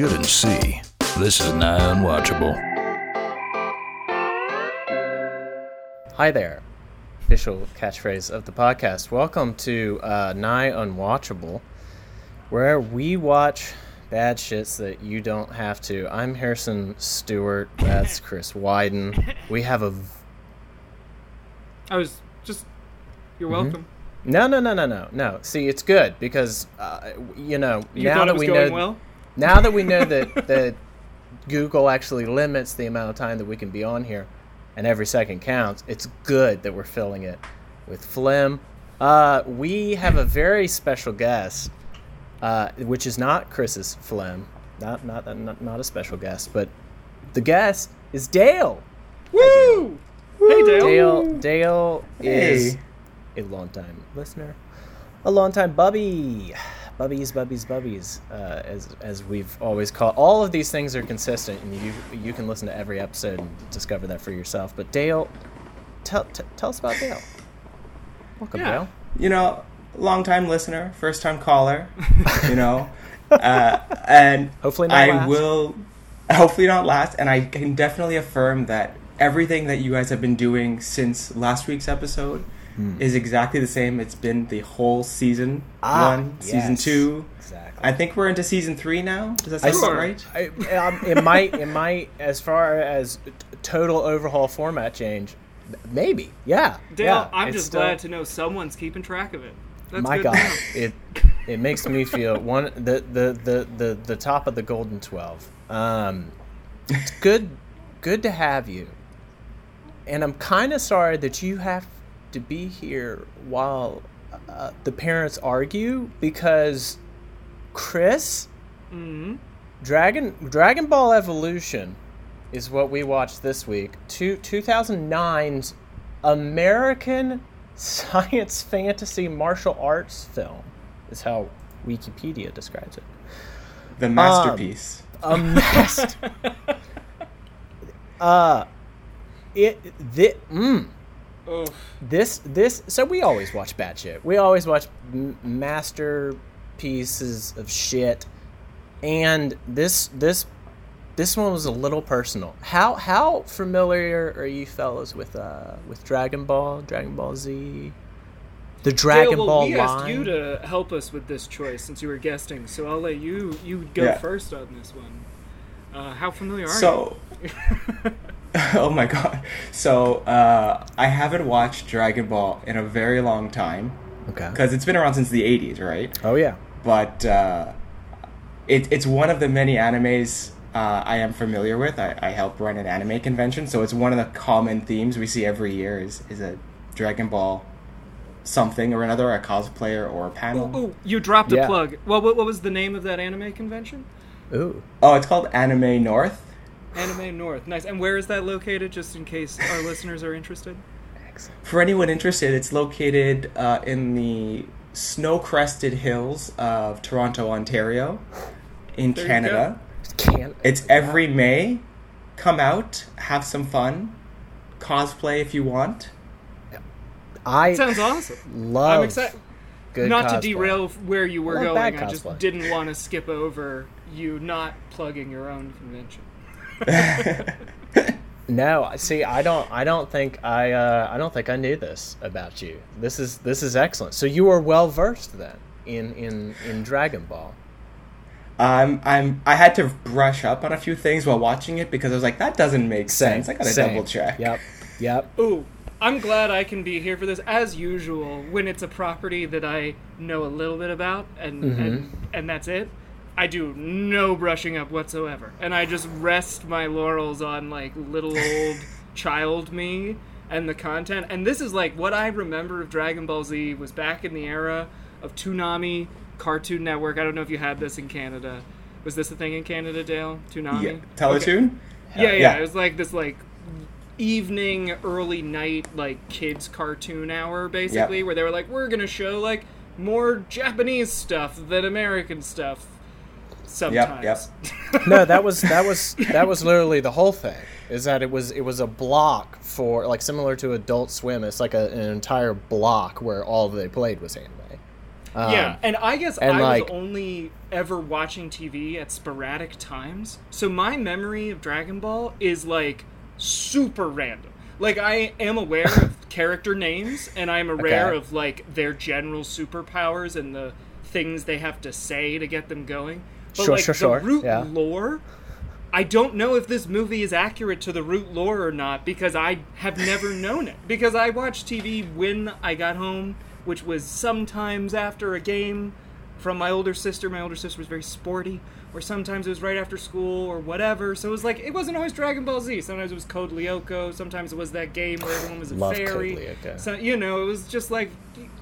shouldn't see. This is Nigh Unwatchable. Hi there, official catchphrase of the podcast. Welcome to uh, Nigh Unwatchable, where we watch bad shits that you don't have to. I'm Harrison Stewart. That's Chris Wyden. We have a. v- I was just. You're Mm-hmm. welcome. No, no, no, no, no, no. See, it's good because uh, you know You now thought that it was we going know well. Now that we know that that Google actually limits the amount of time that we can be on here, and every second counts. It's good that we're filling it with phlegm. Uh, we have a very special guest, uh, which is not Chris's phlegm, not, not not not a special guest, but the guest is Dale. Woo! Hey Dale. Dale Dale is Hey. a longtime listener, a longtime bubby, bubbies, bubbies, bubbies, uh, as as we've always called. All of these things are consistent, and you you can listen to every episode and discover that for yourself. But Dale, tell t- tell us about Dale. Welcome, Yeah. Dale. you know, long time listener, first time caller, you know, uh, and Hopefully not I last. will, hopefully not last, and I can definitely affirm that everything that you guys have been doing since last week's episode Hmm. is exactly the same. It's been the whole season Ah, one, season two. Exactly. I think we're into season three now. Does that I sound Sure. right? I, um, it might, it might, as far as t- total overhaul format change, maybe, yeah. Dale, yeah, I'm just still- glad to know someone's keeping track of it. That's my good God, to it it makes me feel one the the the the, the top of the golden twelve. Um, it's good good to have you, and I'm kind of sorry that you have to be here while uh, the parents argue because Chris Mhm. Dragon Dragon Ball Evolution is what we watched this week. Two, 2009's American science fantasy martial arts film is how Wikipedia describes it. The masterpiece. A mast. uh, it thi- mm, Oh, this this so we always watch bad shit. We always watch m- masterpieces of shit, and this this this one was a little personal. How how familiar are you fellas with uh with Dragon Ball, Dragon Ball Z, the Dragon Dale, well, Ball we line? asked you to help us with this choice since you were guesting, so I'll let you you go Yeah. first on this one. Uh, how familiar are you? So, oh my god. So, uh, I haven't watched Dragon Ball in a very long time okay. because it's been around since the 80s, right? Oh yeah. But uh, it, it's one of the many animes uh, I am familiar with. I, I help run an anime convention, so it's one of the common themes we see every year is, is a Dragon Ball something or another, a cosplayer or a panel. you? Oh, you dropped a Yeah. plug. Well, what, what was the name of that anime convention? Ooh. Oh, it's called Anime North. Anime North. Nice. And where is that located, just in case our listeners are interested? Excellent. For anyone interested, it's located uh, in the snow-crested hills of Toronto, Ontario, in There you Canada. Can't. It's every May. Come out, have some fun, cosplay if you want. I Sounds awesome. love. I'm excited. Good not cosplay. to derail where you were love going, I just didn't want to skip over you not plugging your own convention. No, see, I don't. I don't think I. Uh, I don't think I knew this about you. This is this is excellent. So you are well versed then in in in Dragon Ball. Um, I'm. I had to brush up on a few things while watching it because I was like, that doesn't make sense. I gotta Same. double check. Yep. Yep. Ooh, I'm glad I can be here for this. As usual, when it's a property that I know a little bit about, and Mm-hmm. and, and that's it. I do no brushing up whatsoever, and I just rest my laurels on like little old child me and the content. And this is like what I remember of Dragon Ball Z was back in the era of Toonami, Cartoon Network. I don't know if you had this in Canada. Was this a thing in Canada, Dale? Toonami. Yeah. Teletoon. Yeah, yeah, Yeah. It was like this like evening, early night, like kids cartoon hour, basically, Yep. where they were like, we're gonna show like more Japanese stuff than American stuff. Sometimes. yep. No, that was that was that was literally the whole thing. Is that it was it was a block for like similar to Adult Swim. It's like a, an entire block where all they played was anime. Um, yeah, and I guess and, I like- was only ever watching TV at sporadic times. So my memory of Dragon Ball is like super random. Like I am aware of character names and I'm aware Okay. of like their general superpowers and the things they have to say to get them going. But Sure, like sure, the sure, root yeah. lore I don't know if this movie is accurate to the root lore or not because I have never known it. Because I watched TV when I got home, which was sometimes after a game from my older sister. My older sister was very sporty, or sometimes it was right after school or whatever. So it was like it wasn't always Dragon Ball Z. Sometimes it was Code Lyoko. Sometimes it was that game where everyone was a Love Code fairy. Lyoko. So you know, it was just like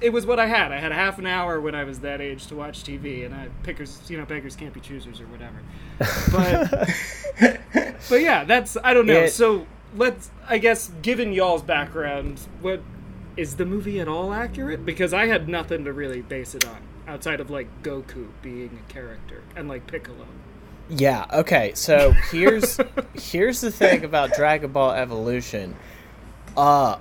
it was what I had. I had a half an hour when I was that age to watch TV, and I pickers, you know, beggars can't be choosers or whatever. But but yeah, that's I don't know. It- so let's I guess given y'all's background, what is the movie at all accurate? Because I had nothing to really base it on outside of like Goku being a character and like Piccolo. Yeah. Okay. So here's here's the thing about Dragon Ball Evolution. Uh,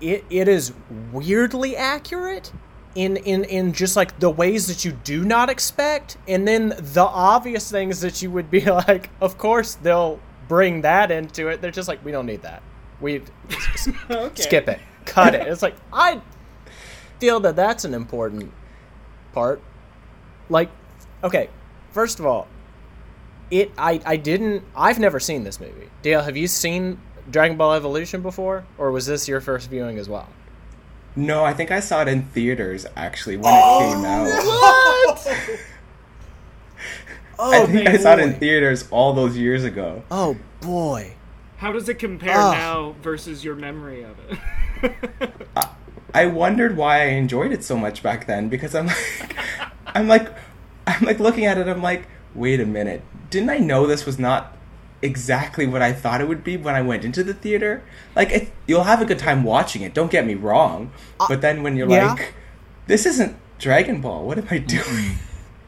it it is weirdly accurate in in in just like the ways that you do not expect, and then the obvious things that you would be like, of course they'll bring that into it. They're just like, we don't need that. We Okay. skip it, cut it. It's like I feel that that's an important part. Like, okay, first of all, it I I didn't I've never seen this movie. Dale, have you seen Dragon Ball Evolution before, or was this your first viewing as well? No, I think I saw it in theaters actually when it oh, came out. What? oh, I think I saw it in theaters all those years ago. Oh boy. How does it compare Ugh. now versus your memory of it? I wondered why I enjoyed it so much back then because I'm like, I'm like, I'm like looking at it. I'm like, wait a minute, didn't I know this was not exactly what I thought it would be when I went into the theater? Like, it, you'll have a good time watching it. Don't get me wrong, uh, but then when you're yeah. like, this isn't Dragon Ball. What am I doing?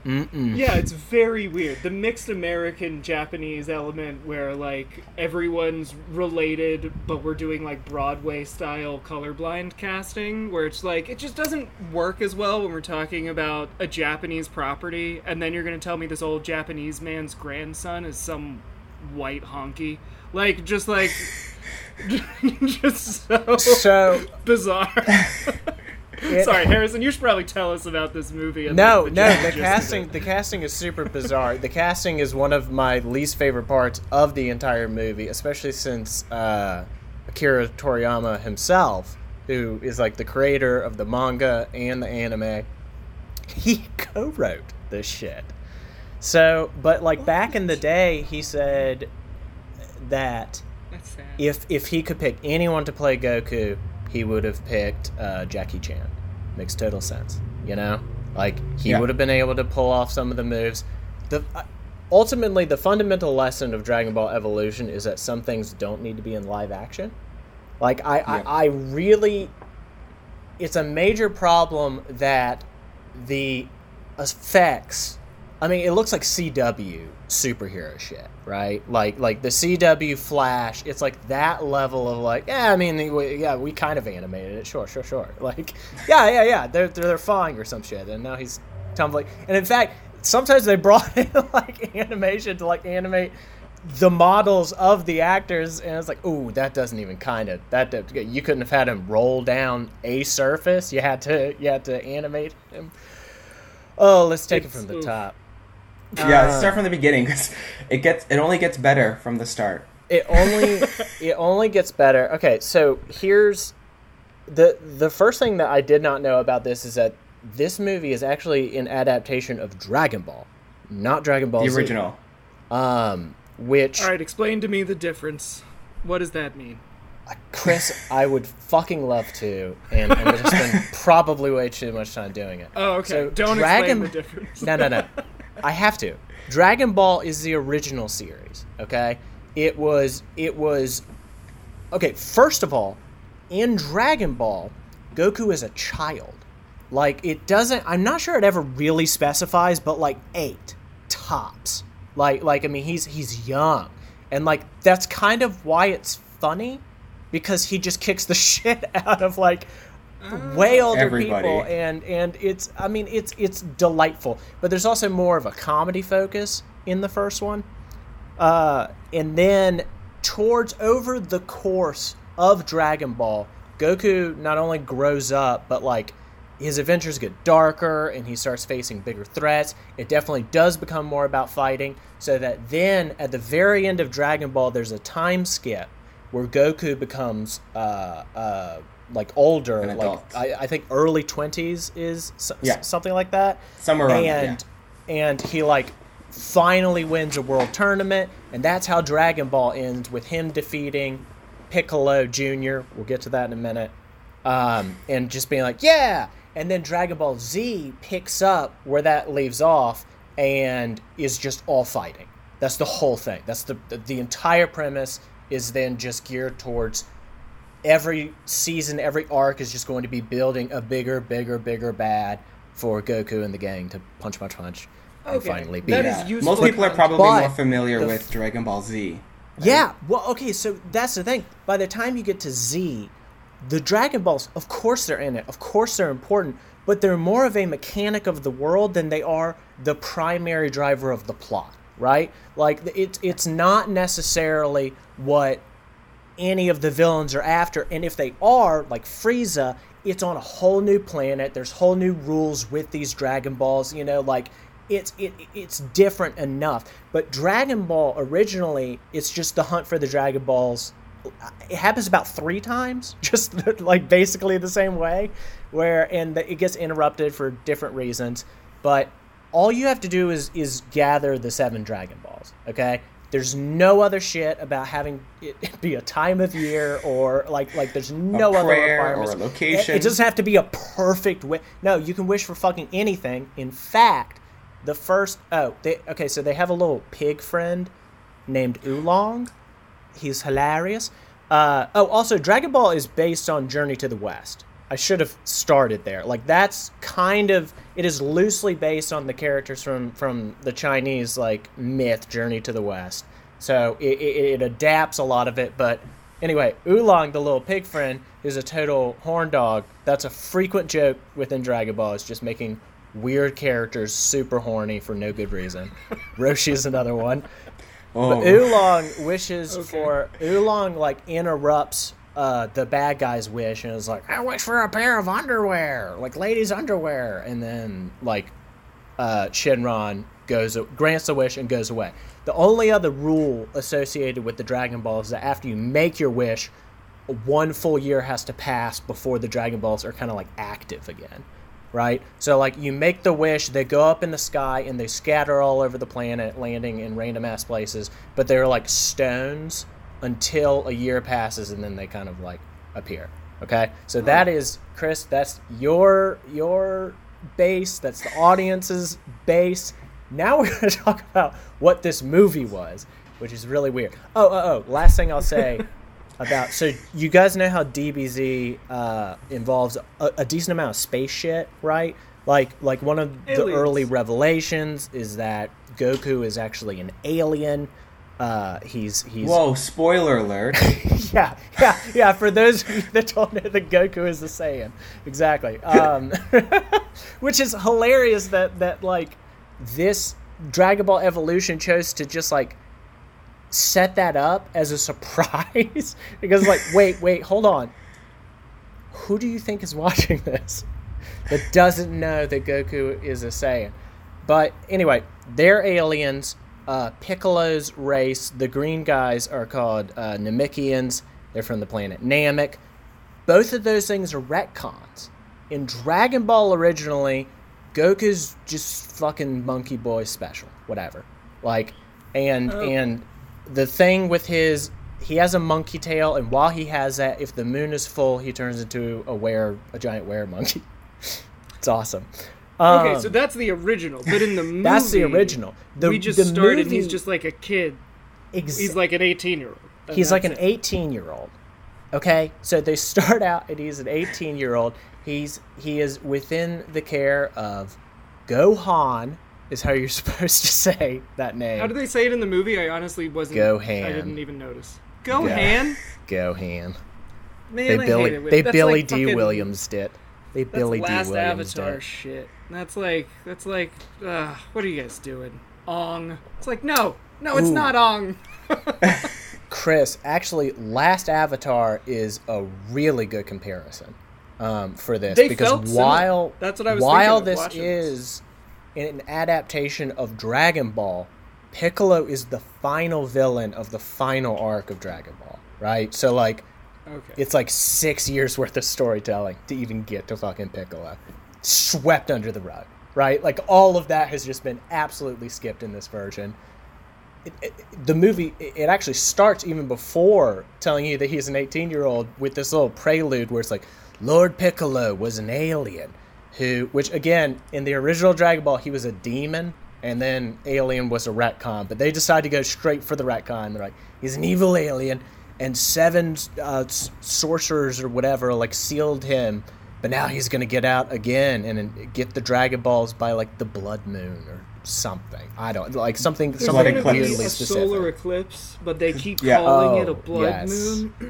Yeah, it's very weird. The mixed American Japanese element where like everyone's related but we're doing like Broadway style colorblind casting where it's like it just doesn't work as well when we're talking about a Japanese property and then you're going to tell me this old Japanese man's grandson is some white honky. Like just like just so, So bizarre. it- Sorry, Harrison, you should probably tell us about this movie. And No, the, no, the casting the casting is super bizarre. the casting is one of my least favorite parts of the entire movie, especially since uh, Akira Toriyama himself, who is like the creator of the manga and the anime, he co-wrote this shit. So, but like back in the day, he said that if if he could pick anyone to play Goku, he would have picked uh, Jackie Chan. Makes total sense, you know. Like he Yeah. would have been able to pull off some of the moves. The uh, ultimately the fundamental lesson of Dragon Ball Evolution is that some things don't need to be in live action. Like I, Yeah. I, I really, it's a major problem that the effects. I mean, it looks like CW superhero shit, right? Like, like the CW Flash. It's like that level of like, yeah. I mean, we, yeah, we kind of animated it. Sure, sure, sure. Like, yeah, yeah, yeah. They're they're, they're fine or some shit. And now he's tumbling. And in fact, sometimes they brought in like animation to like animate the models of the actors, and it's like, ooh, that doesn't even kind of that that- you couldn't have had him roll down a surface. You had to you had to animate him. Oh, let's take It's- it from the oof. top. Yeah, Uh, start from the beginning because it gets it only gets better from the start. It only it only gets better. Okay, so here's the the first thing that I did not know about this is that this movie is actually an adaptation of Dragon Ball, not Dragon Ball The Z. original. Um, which All right, explain to me the difference. What does that mean? Chris, I would fucking love to, and I'm gonna spend probably way too much time doing it. Oh, okay. So, Don't Dragon- explain the difference. No, no, no. I have to. Dragon Ball is the original series. Okay, it was it was okay. First of all, in Dragon Ball, Goku is a child. Like it doesn't. I'm not sure it ever really specifies, but like eight tops. Like like I mean he's he's young, and like that's kind of why it's funny, because he just kicks the shit out of like way older Everybody. people, and and it's I mean it's it's delightful. But there's also more of a comedy focus in the first one, uh, and then towards over the course of Dragon Ball, Goku not only grows up, but like his adventures get darker and he starts facing bigger threats. It definitely does become more about fighting. So that then at the very end of Dragon Ball, there's a time skip where Goku becomes uh, uh, like older, like. I, I think early twenties is s- Yeah. something like that. Somewhere around there, and and he like finally wins a world tournament, and that's how Dragon Ball ends with him defeating Piccolo Jr. We'll get to that in a minute, um, and just being like, yeah. And then Dragon Ball Z picks up where that leaves off, and is just all fighting. That's the whole thing. That's the the, the entire premise is then just geared towards every season, every arc is just going to be building a bigger, bigger, bigger bad for Goku and the gang to punch, punch, punch, and finally beat. that it. is Yeah. useful Most people are probably But more familiar the with Dragon Ball Z. Yeah, well, okay, so that's the thing. By the time you get to Z, the Dragon Balls, of course they're in it, of course they're important, but they're more of a mechanic of the world than they are the primary driver of the plot, right? Like it's it's not necessarily what any of the villains are after, and if they are, like Frieza, it's on a whole new planet. There's whole new rules with these Dragon Balls, you know, like it's it it's different enough. But Dragon Ball originally, it's just the hunt for the Dragon Balls. It happens about three times, just like basically the same way, where and it gets interrupted for different reasons. But all you have to do is is gather the seven Dragon Balls. Okay, there's no other shit about having it be a time of year or like like there's no other prayer or a requirements. It- location. It, doesn't have to be a perfect wish. No, you can wish for fucking anything. In fact, the first oh they okay so they have a little pig friend named Oolong. He's hilarious. Uh, oh, also, Dragon Ball is based on Journey to the West. I should have started there. Like that's kind of it is loosely based on the characters from from the Chinese like myth Journey to the West. So it, it, it adapts a lot of it. But anyway, Oolong, the little pig friend, is a total horn dog. That's a frequent joke within Dragon Ball. Is just making weird characters super horny for no good reason. Roshi is another one. Oh, But Oolong wishes for Oolong like interrupts uh, the bad guy's wish and is like, I wish for a pair of underwear, like ladies' underwear, and then like uh, Shenron goes grants the wish and goes away. The only other rule associated with the Dragon Ball is that after you make your wish, one full year has to pass before the Dragon Balls are kind of like active again. Right? So, like, you make the wish, they go up in the sky and they scatter all over the planet, landing in random ass places, but they're like stones until a year passes and then they kind of like appear. Okay? So, that is, Chris, that's your, your base, that's the audience's base. Now we're going to talk about what this movie was, which is really weird. Oh, oh, oh, last thing I'll say about so you guys know how DBZ uh, involves a, a decent amount of space shit, right? Like like one of the early revelations is that Goku is actually an alien. Uh, he's he's Whoa, spoiler alert. yeah yeah yeah. For those that don't know, that Goku is a Saiyan, exactly. Um, which is hilarious that that like this Dragon Ball Evolution chose to just like set that up as a surprise because like wait wait hold on who do you think is watching this that doesn't know that goku is a saiyan but anyway they're aliens uh, piccolo's race the green guys are called uh, namekians. They're from the planet namek. Both of those things are retcons. In dragon ball originally goku's just fucking monkey boy special whatever. Like and and the thing with his he has a monkey tail and while he has that if the moon is full he turns into a were a giant were monkey. It's awesome Okay, Um, so that's the original, but in the movie, that's the original the, we just started. and He's just like a kid. ex- He's like an 18 year old. he's like an 18 year old okay so they start out and he's an 18 year old he's he is within the care of gohan is how you're supposed to say that name How do they say it in the movie? I honestly wasn't. Gohan. I didn't even notice. Gohan. gohan Man, They I Billy they Billy like D fucking- Williams did. They That's Billy D last Williams Avatar did. shit. That's like that's like uh, what are you guys doing? Ong. It's like no, no, it's Ooh. not Ong. Chris, actually, Last Avatar is a really good comparison um, for this They because while That's what I was while this watching this. is an adaptation of Dragon Ball, Piccolo is the final villain of the final arc of Dragon Ball, right? So like, Okay. it's like six years worth of storytelling to even get to fucking Piccolo, swept under the rug, right? Like all of that has just been absolutely skipped in this version it, it, the movie it actually starts even before telling you that he's an 18 year old with this little prelude where it's like lord piccolo was an alien who which again in the original dragon ball he was a demon and then alien was a retcon but they decided to go straight for the retcon they're like he's an evil alien and seven uh, sorcerers or whatever like sealed him but now he's gonna get out again and get the dragon balls by like the blood moon or something i don't like something There's something gonna be a specific solar eclipse, but they keep Yeah. calling it a Oh, blood yes.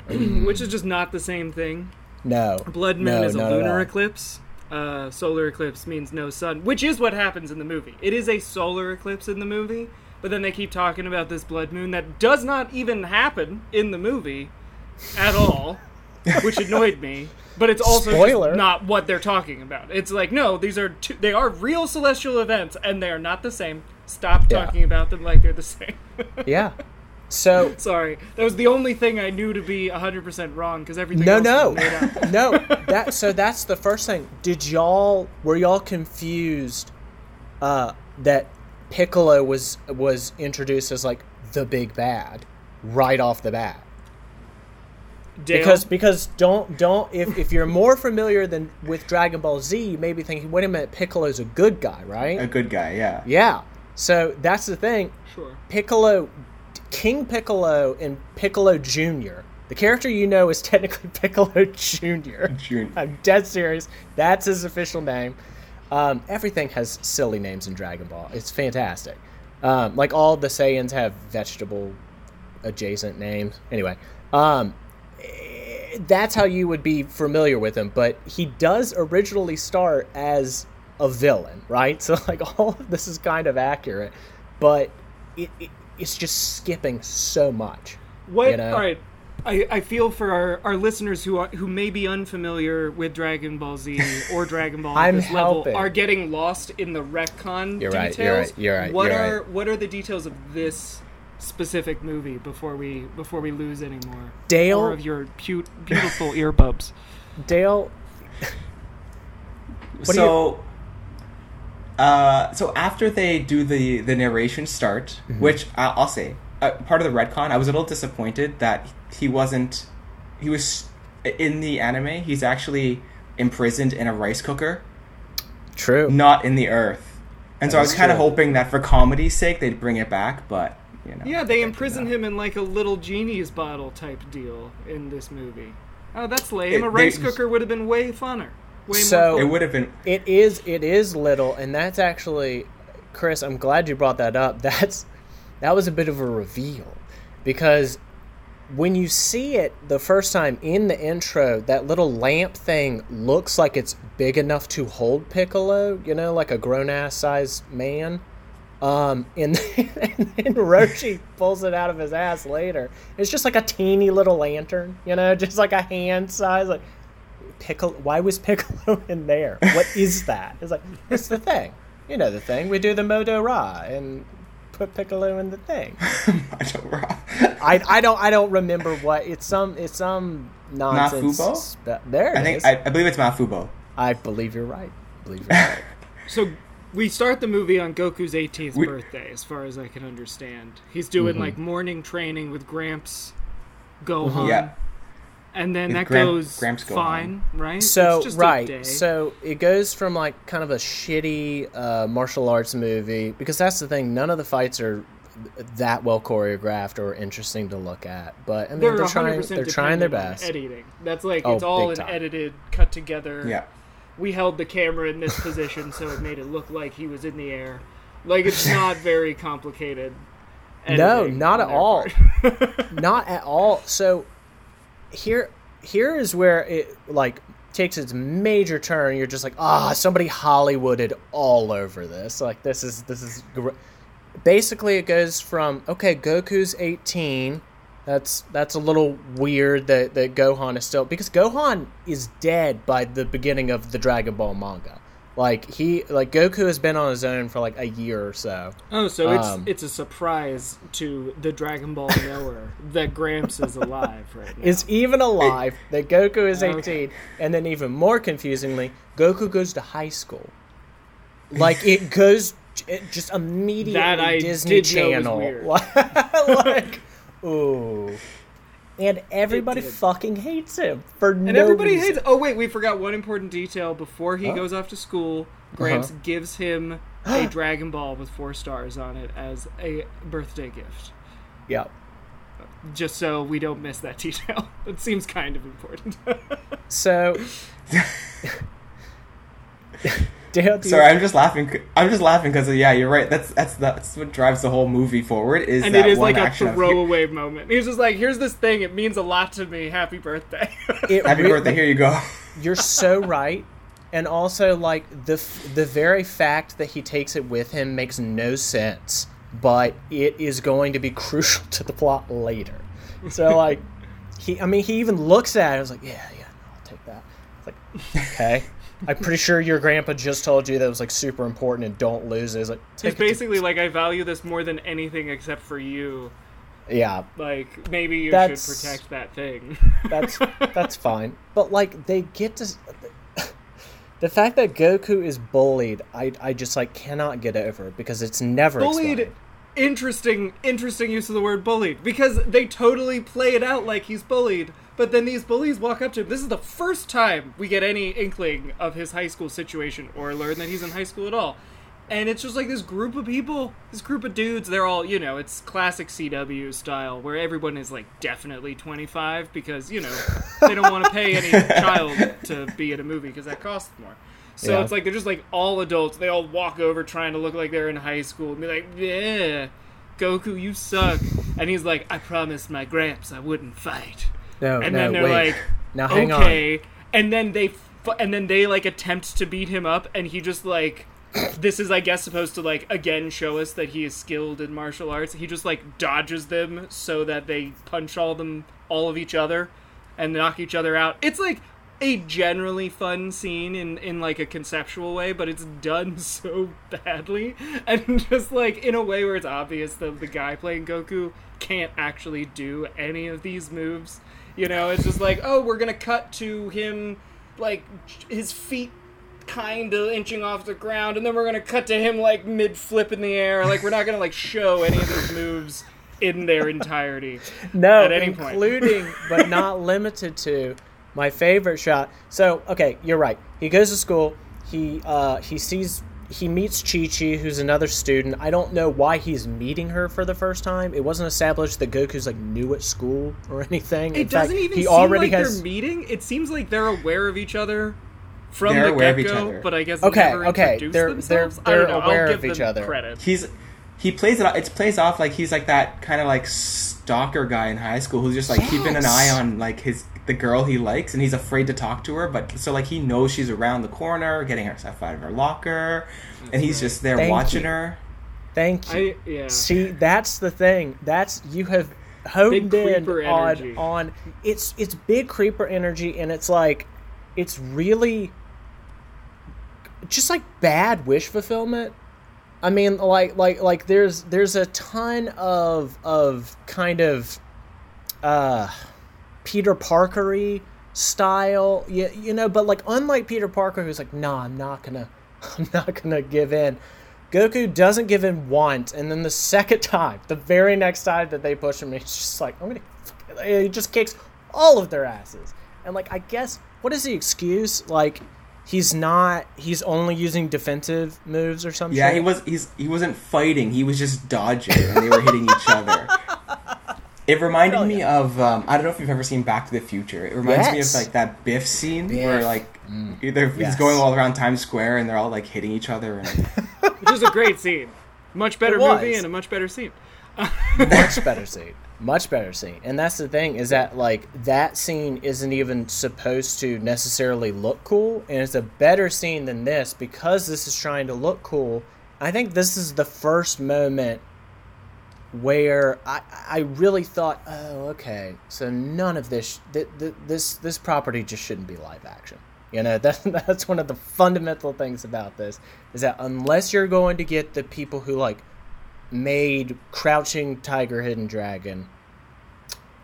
moon, which is just not the same thing. no Blood moon no, is a lunar eclipse. Uh, solar eclipse means no sun, which is what happens in the movie. It is a solar eclipse in the movie, but then they keep talking about this blood moon that does not even happen in the movie at all, which annoyed me. But it's also not what they're talking about. It's like no, these are two, they are real celestial events, and they are not the same. Stop Yeah. talking about them like they're the same. yeah so Sorry, that was the only thing I knew to be 100% wrong because everything no else no made up. no that so that's the first thing did y'all were y'all confused uh that piccolo was was introduced as like the big bad right off the bat Dale, because because don't don't if, if you're more familiar than with dragon ball z you may be thinking wait a minute piccolo's a good guy right A good guy, yeah. yeah so that's the thing sure. Piccolo, King Piccolo, and Piccolo Jr. The character you know is technically Piccolo Jr. Jun- I'm dead serious. That's his official name. Um, everything has silly names in Dragon Ball. It's fantastic. Um, like all the Saiyans have vegetable adjacent names. Anyway, um, eh, that's how you would be familiar with him. But he does originally start as a villain, right? So like all of this is kind of accurate, but it, it it's just skipping so much. What? You know? All right. I, I feel for our, our listeners who are, who may be unfamiliar with Dragon Ball Z or Dragon Ball at I'm this level are getting lost in the retcon You're right, details. you're right, you're right, What you're are right. what are the details of this specific movie before we before we lose any more? Dale- More of your pu- beautiful earbubs. Dale, do so uh so after they do the the narration start Mm-hmm. which I, i'll say uh, part of the retcon i was a little disappointed that he wasn't he was in the anime he's actually imprisoned in a rice cooker true. not in the earth and so i was kind of hoping that for comedy's sake they'd bring it back but you know Yeah, they imprison him in like a little genie's bottle type deal in this movie. Oh, that's lame. It- a rice they- cooker would have been way funner. Way So- more it would have been It is it is little, and that's actually, Chris. I'm glad you brought that up. That's that was a bit of a reveal because when you see it the first time in the intro, that little lamp thing looks like it's big enough to hold Piccolo. You know, like a grown ass sized man. Um, and then, and then Roshi pulls it out of his ass later. It's just like a teeny little lantern, you know, just like a hand size. Like, Piccolo. Why was Piccolo in there? What is that? It's like it's the thing. You know the thing. We do the Modo Ra and put Piccolo in the thing. I don't know. I, I don't I don't remember what it's some it's some nonsense. Mafuba? spe- there it I think is. I, I believe it's Mafuba. I believe you're right. I believe you're right. So we start the movie on Goku's 18th We- birthday, as far as I can understand. He's doing Mm-hmm. like morning training with Gramps, Gohan, Yeah. And then that Gram- goes Gramps Gohan. fine, right? So it's just A right, day. so it goes from like kind of a shitty uh, martial arts movie because that's the thing. None of the fights are that well choreographed or interesting to look at. But I mean, they're, they're, trying. They're trying their best. Editing. That's like Oh, it's all big an time. edited, cut together. Yeah. We held the camera in this position, so it made it look like he was in the air. Like it's not very complicated. No, not at all. Not at all. So here, here is where it like takes its major turn. You're just like, ah, somebody Hollywooded all over this. Like this is this is gr-. basically it goes from okay, Goku's 18. That's that's a little weird that that Gohan is still because Gohan is dead by the beginning of the Dragon Ball manga. Like he like Goku has been on his own for like a year or so. Oh, so it's Um, it's a surprise to the Dragon Ball knower that Gramps is alive right now. is even alive, that Goku is 18, Okay. and then even more confusingly, Goku goes to high school. Like it goes it just immediately Disney did know was Channel. like ooh. And everybody fucking hates him for and no everybody reason. hates. Oh wait, we forgot one important detail. Before he Huh? goes off to school, Gramps Uh-huh. gives him a Dragon Ball with four stars on it as a birthday gift. Yeah. Just so we don't miss that detail. It seems kind of important. So Dale, do Sorry, I'm just laughing. c- I'm just laughing because uh, yeah, you're right. That's that's that's what drives the whole movie forward. Is and that it is one like a action of, throwaway moment. He's just like, "Here's this thing. It means a lot to me. Happy birthday." it Happy re- birthday! Here you go. You're so right. And also, like the f- the very fact that he takes it with him makes no sense, but it is going to be crucial to the plot later. So, like, he, I mean, he even looks at it. I was like, yeah, yeah, I'll take that. It's like, okay, I'm pretty sure your grandpa just told you that was like super important and don't lose it. It's like, It's basically like, "I value this more than anything except for you. yeah, Like, maybe you That's- should protect that thing." that's that's fine. But like they get to the fact that Goku is bullied, I I just like cannot get over because it's never bullied explained. interesting interesting use of the word bullied because they totally play it out like he's bullied but then these bullies walk up to him this is the first time we get any inkling of his high school situation or learn that he's in high school at all and it's just like this group of people this group of dudes they're all you know it's classic cw style where everyone is like definitely 25 because you know they don't want to pay any child to be in a movie because that costs more so Yeah. it's like they're just like all adults. They all walk over trying to look like they're in high school and be like, "Yeah, Goku, you suck." And he's like, "I promised my Gramps I wouldn't fight." No, And no, then they're wait. like, now hang on. "Okay." And then they fu- and then they like attempt to beat him up, and he just like. This is, I guess, supposed to like again show us that he is skilled in martial arts. He just like dodges them so that they punch all them, all of each other, and knock each other out. It's like a generally fun scene in in like a conceptual way, but it's done so badly and just like in a way where it's obvious that the guy playing Goku can't actually do any of these moves. You know, it's just like, oh, we're gonna cut to him like his feet kind of inching off the ground, and then we're gonna cut to him like mid flip in the air. Like we're not gonna like show any of these moves in their entirety. No, at any point. including but not limited to my favorite shot. So, okay, you're right. He goes to school. He uh, he sees he meets Chi Chi, who's another student. I don't know why he's meeting her for the first time. It wasn't established that Goku's like new at school or anything. It In doesn't fact, even he seem already like has. they're meeting. It seems like they're aware of each other from They're the aware get go, but I guess Okay, never okay, introduced they're- they're- themselves. I don't they're know. aware I'll of give each them other. Credit. He's he plays it. It plays off like he's like that kind of like stalker guy in high school who's just like keeping an eye on like his the girl he likes, and he's afraid to talk to her. But so like he knows she's around the corner, getting her stuff out of her locker, and he's just there Thank watching you. her. Thank you. I yeah. See, that's the thing. That's you have honed Big in on energy. on it's it's big creeper energy and it's like it's really just like bad wish fulfillment. I mean like like like there's there's a ton of of kind of uh Peter Parkery style, you, you know, but like unlike Peter Parker who's like, "Nah, I'm not to I'm not to give in." Goku doesn't give in once, and then the second time, the very next time that they push him, he's just like, "I'm gonna," he just kicks all of their asses. And like, I guess what is the excuse? Like, he's not. He's only using defensive moves or something. Yeah, he was. He's he wasn't fighting. He was just dodging, and they were hitting each other. It reminded Hell me of um, I don't know if you've ever seen Back to the Future. It reminds me of like that Biff scene where Biff. like they're, he's Yes. going all around Times Square and they're all like hitting each other. And Which is a great scene. Much better movie and a much better scene. much better scene. Much better scene. And that's the thing is that like that scene isn't even supposed to necessarily look cool and it's a better scene than this because this is trying to look cool. I think this is the first moment where I, I really thought, oh, okay, so none of this, th- th- this, this property just shouldn't be live action. You know, that, that's one of the fundamental things about this is that unless you're going to get the people who like made Crouching Tiger, Hidden Dragon,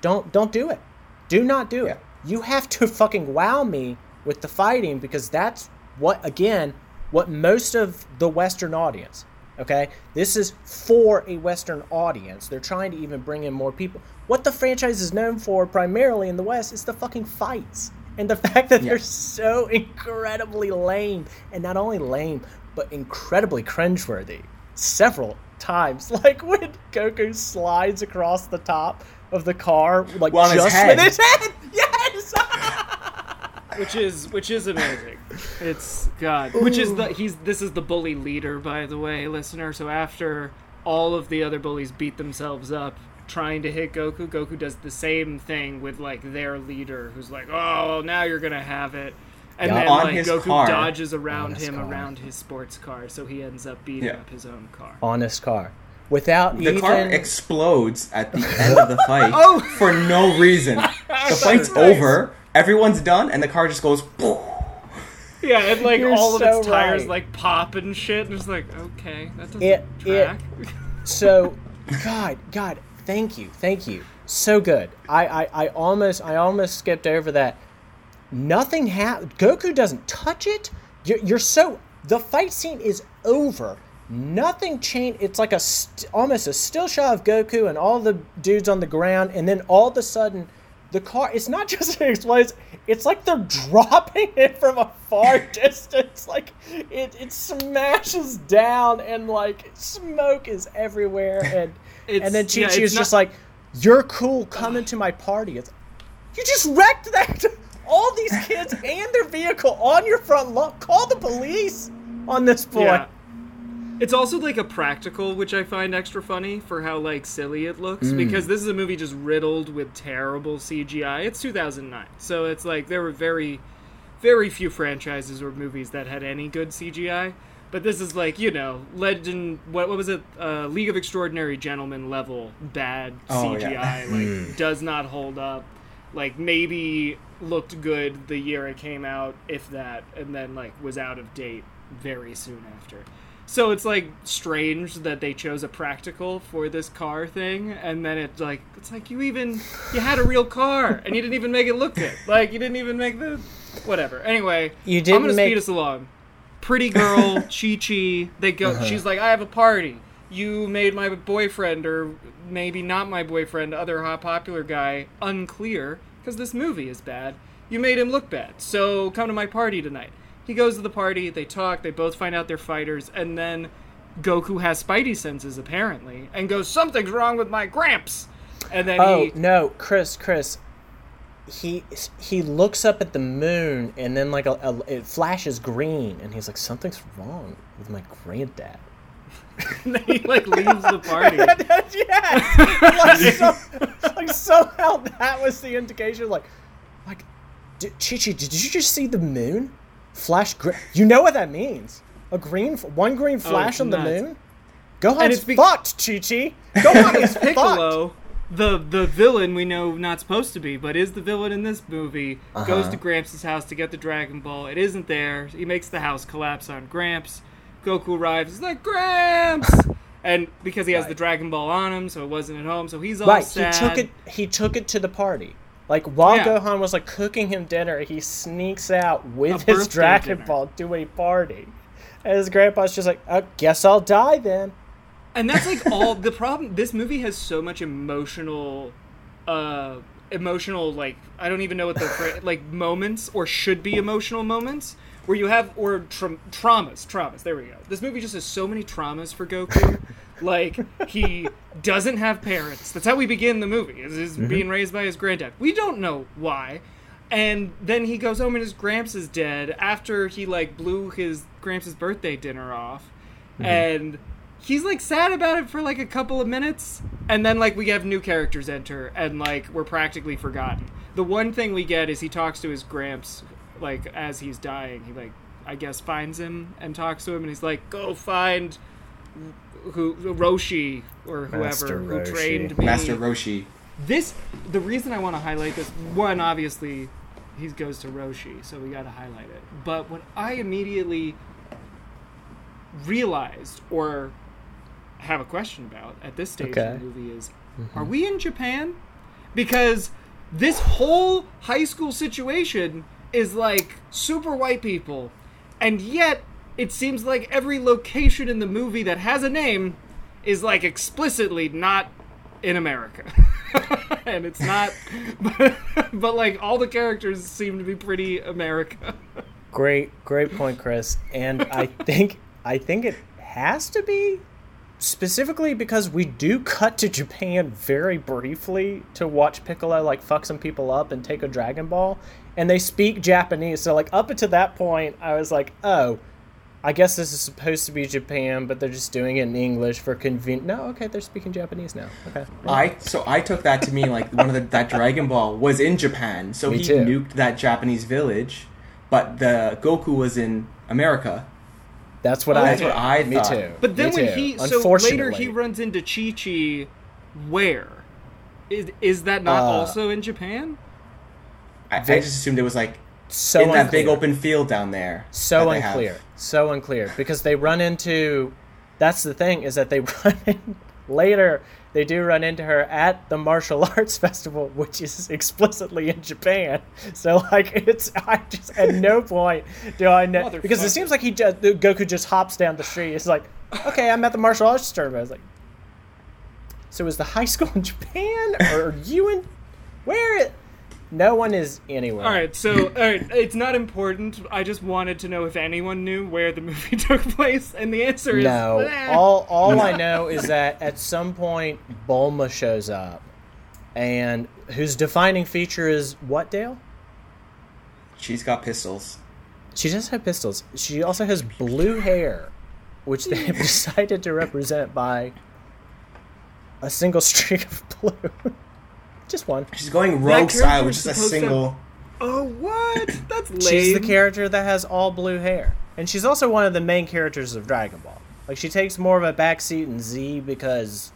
don't don't do it. Do not do it. You have to fucking wow me with the fighting because that's what again what most of the Western audience. Okay, this is for a Western audience. They're trying to even bring in more people. What the franchise is known for primarily in the West is the fucking fights and the fact that Yeah. they're so incredibly lame, and not only lame, but incredibly cringeworthy. Several times, like when Goku slides across the top of the car, like Well, his just head. with his head. Yes. which is which is amazing. It's God, which is the he's this is the bully leader, by the way, listener. So after all of the other bullies beat themselves up trying to hit Goku, Goku does the same thing with like their leader, who's like, "Oh, now you're gonna have it." And Yeah. then On like his Goku car. dodges around him car. around his sports car, so he ends up beating Yeah. up his own car. On his car, without The even. car explodes at the end of the fight Oh! for no reason. The fight's nice. over, everyone's done, and the car just goes. Yeah, and like You're all of its tires right. like pop and shit, and it's like, okay, that doesn't It- it- track. so god god thank you thank you so good i i, I almost i almost skipped over that nothing happened goku doesn't touch it you're, you're so the fight scene is over nothing changed. It's like a st- almost a still shot of goku and all the dudes on the ground and then all of a sudden the car it's not just an explodes it's like they're dropping it from a far distance. Like it, it smashes down and like smoke is everywhere. And It's- and then Chi Chi is just like you're cool coming to my party. It's you just wrecked that all these kids and their vehicle on your front lawn. Call the police on this boy. Yeah. It's also like a practical, which I find extra funny for how like silly it looks Mm. because this is a movie just riddled with terrible CGI. It's 2009, so it's like there were very, very few franchises or movies that had any good CGI. But this is like you know, Legend. What, what was it? Uh, League of Extraordinary Gentlemen level bad Oh, CGI. yeah. Like does not hold up. Like maybe looked good the year it came out, if that, and then like was out of date very soon after. So it's like strange that they chose a practical for this car thing, and then it's like it's like you even you had a real car and you didn't even make it look good. Like you didn't even make the whatever. Anyway, You did I'm gonna make- speed us along. Pretty girl, Chi Chi. They go. Uh-huh. She's like, I have a party. You made my boyfriend, or maybe not my boyfriend, other hot popular guy, unclear because this movie is bad. You made him look bad. So come to my party tonight. He goes to the party. They talk. They both find out they're fighters, and then Goku has Spidey senses apparently, and goes, "Something's wrong with my Gramps." And then Oh he no, Chris, Chris. He he looks up at the moon and then like a, a it flashes green and he's like something's wrong with my granddad. And then he like leaves the party. yes, like, so, like somehow that was the indication. Like, like, Chi Chi, did you just see the moon flash? Gr- you know what that means? A green, f- one green flash Oh, on the nuts. moon. Gohan's it's bec- fucked, Chi Chi. Gohan is fucked. Piccolo, the the villain we know not supposed to be, but is the villain in this movie, goes Uh-huh. to Gramps' house to get the Dragon Ball. It isn't there. He makes the house collapse on Gramps. Goku arrives. He's like Gramps, and because he has the Dragon Ball on him, so it wasn't at home. So he's all Right, sad. he took it. He took it to the party. Like while Yeah. Gohan was like cooking him dinner, he sneaks out with A his Dragon dinner. Ball to a party, and his grandpa's just like, "I guess I'll die then." and that's like all the problem this movie has so much emotional uh emotional like i don't even know what the like moments or should be emotional moments where you have or tra- traumas traumas there we go this movie just has so many traumas for goku like he doesn't have parents. That's how we begin the movie is, is mm-hmm. being raised by his granddad. We don't know why. And then he goes home and his gramps is dead after he like blew his gramps' birthday dinner off. Mm-hmm. And he's like sad about it for like a couple of minutes. And then like we have new characters enter, and like we're practically forgotten. The one thing we get is he talks to his Gramps, like as he's dying. He like I guess finds him and talks to him, and he's like, "Go find who Roshi or whoever Master who Roshi. trained me." Master Roshi. this the reason I want to highlight this one obviously he goes to Roshi so we got to highlight it but what I immediately realized or have a question about at this stage Okay. of the movie is mm-hmm. are we in Japan because this whole high school situation is like super white people and yet it seems like every location in the movie that has a name is like explicitly not in America. and it's not but, but like all the characters seem to be pretty America. Great, great point, Chris. And I think I think it has to be specifically because we do cut to Japan very briefly to watch Piccolo like fuck some people up and take a Dragon Ball, and they speak Japanese. So like up until that point, I was like, oh. I guess this is supposed to be Japan, but they're just doing it in English for conven. No, okay, they're speaking Japanese now. Okay, I so I took that to mean like one of the that Dragon Ball was in Japan, so Me he too. nuked that Japanese village, but the Goku was in America. that's what Oh, I. that's what I Me thought. too. But then Me when too. he so later he runs into Chi Chi where? Is is that not Uh, also in Japan? I, I just assumed it was like so in that big open field down there. so that have. unclear. So unclear. Because they run into that's the thing is that they run in later they do run into her at the martial arts festival which is explicitly in japan. So like it's i just at no point do i know because it seems like he just goku just hops down the street. It's like okay i'm at the martial arts tournament. I was like so is the high school in japan? Or are you in where no one is anywhere All right, so all right, it's not important. I just wanted to know if anyone knew where the movie took place, and the answer is No, eh. all all I know is that at some point Bulma shows up, and whose defining feature is what Dale? She's got pistols. She does have pistols. She also has blue hair, which they have decided to represent by a single streak of blue. Just one. She's going rogue style, was which is a supposed to- single. Oh what? That's lame. She's the character that has all blue hair, and she's also one of the main characters of Dragon Ball. Like she takes more of a backseat in Z because,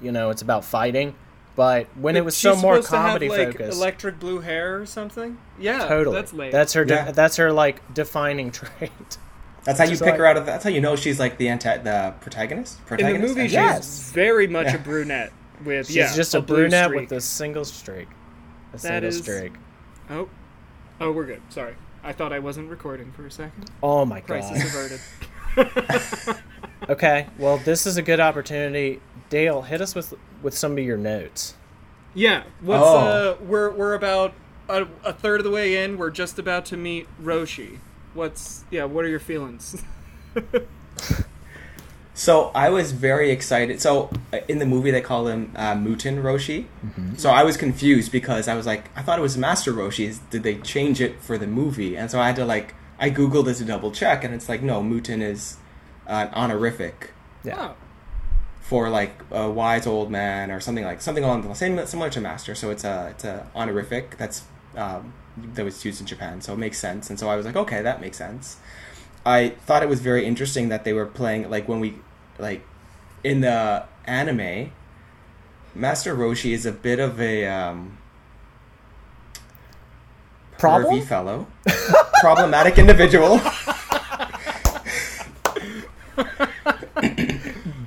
you know, it's about fighting. But when it was so more supposed to have, comedy like, focused, Electric blue hair or something. Yeah, totally, That's lame. That's her. De- Yeah. That's her like defining trait. That's how you Just pick like- her out of. That's how you know she's like the anti, the protagonist. in the Protagonist. movie. She's Yes. very much Yeah. a brunette with She's yeah, just a, blue brunette streak. with a single streak. A That single is- streak. Oh, oh, we're good. Sorry, I thought I wasn't recording for a second. Oh my Crisis god. averted. Okay, well this is a good opportunity. Dale, hit us with with some of your notes. Yeah, what's Oh. uh we're we're about a, a third of the way in. We're just about to meet Roshi. What's yeah? What are your feelings? So I was very excited. So uh, in the movie they call him uh, Muten Roshi. So I was confused because I was like, I thought it was Master Roshi. Did they change it for the movie? And so I had to like, I googled it to double check, and it's like, no, Muten is uh, an honorific Yeah. Oh, for like a wise old man or something like something along the same similar to Master. So it's a it's a honorific that's um, that was used in Japan. So it makes sense. And so I was like, okay, that makes sense. I thought it was very interesting that they were playing like when we like in the anime. Master Roshi is a bit of a um, Problem? fellow, problematic individual.